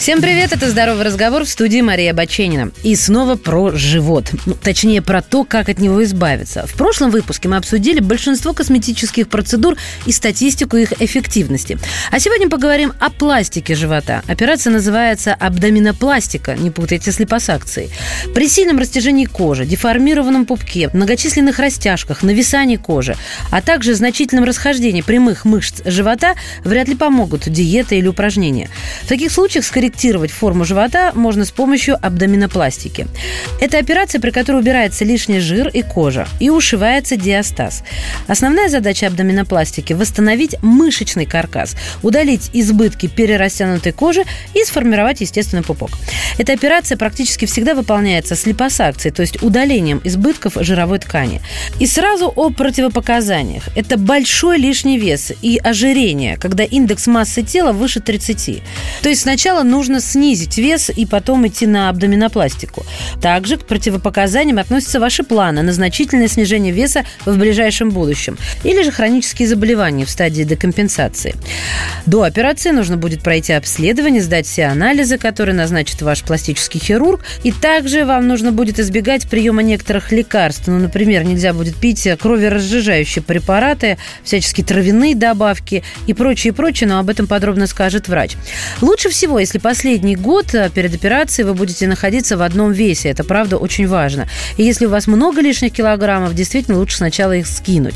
Всем привет, это «Здоровый разговор» в студии Мария Баченина. И снова про живот. Ну, точнее, про то, как от него избавиться. В прошлом выпуске мы обсудили большинство косметических процедур и статистику их эффективности. А сегодня поговорим о пластике живота. Операция называется абдоминопластика, не путайте с липосакцией. При сильном растяжении кожи, деформированном пупке, многочисленных растяжках, нависании кожи, а также значительном расхождении прямых мышц живота вряд ли помогут диета или упражнения. В таких случаях скорректировать скорректировать форму живота можно с помощью абдоминопластики. Это операция, при которой убирается лишний жир и кожа и ушивается диастаз. Основная задача абдоминопластики – восстановить мышечный каркас, удалить избытки перерастянутой кожи и сформировать естественный пупок. Эта операция практически всегда выполняется с липосакцией, то есть удалением избытков жировой ткани. И сразу о противопоказаниях. Это большой лишний вес и ожирение, когда индекс массы тела выше 30. То есть сначала нужно нужно снизить вес и потом идти на абдоминопластику. Также к противопоказаниям относятся ваши планы на значительное снижение веса в ближайшем будущем или же хронические заболевания в стадии декомпенсации. До операции нужно будет пройти обследование, сдать все анализы, которые назначит ваш пластический хирург, и также вам нужно будет избегать приема некоторых лекарств. Ну, например, нельзя будет пить кроверазжижающие препараты, всяческие травяные добавки и прочее, прочее, но об этом подробно скажет врач. Лучше всего, если последний год э, перед операцией вы будете находиться в одном весе. Это, правда, очень важно. И если у вас много лишних килограммов, действительно лучше сначала их скинуть.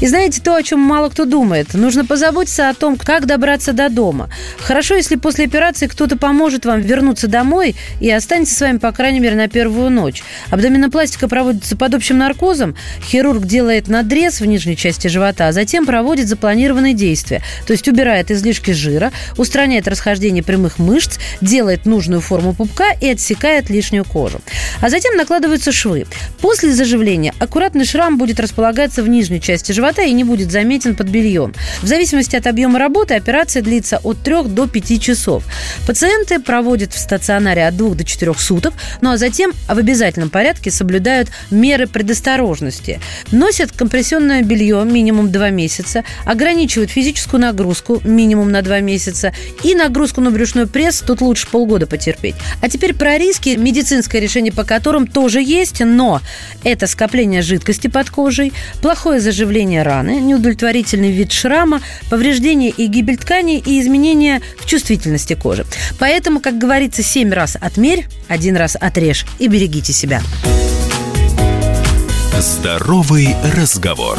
И знаете, то, о чем мало кто думает. Нужно позаботиться о том, как добраться до дома. Хорошо, если после операции кто-то поможет вам вернуться домой и останется с вами, по крайней мере, на первую ночь. Абдоминопластика проводится под общим наркозом. Хирург делает надрез в нижней части живота, а затем проводит запланированные действия. То есть убирает излишки жира, устраняет расхождение прямых мышц, мышц, делает нужную форму пупка и отсекает лишнюю кожу. А затем накладываются швы. После заживления аккуратный шрам будет располагаться в нижней части живота и не будет заметен под бельем. В зависимости от объема работы операция длится от 3 до 5 часов. Пациенты проводят в стационаре от 2 до 4 суток, ну а затем в обязательном порядке соблюдают меры предосторожности. Носят компрессионное белье минимум 2 месяца, ограничивают физическую нагрузку минимум на 2 месяца и нагрузку на брюшной пресс тут лучше полгода потерпеть. А теперь про риски, медицинское решение по которым тоже есть, но это скопление жидкости под кожей, плохое заживление раны, неудовлетворительный вид шрама, повреждение и гибель тканей и изменения в чувствительности кожи. Поэтому, как говорится, семь раз отмерь, один раз отрежь и берегите себя. Здоровый разговор.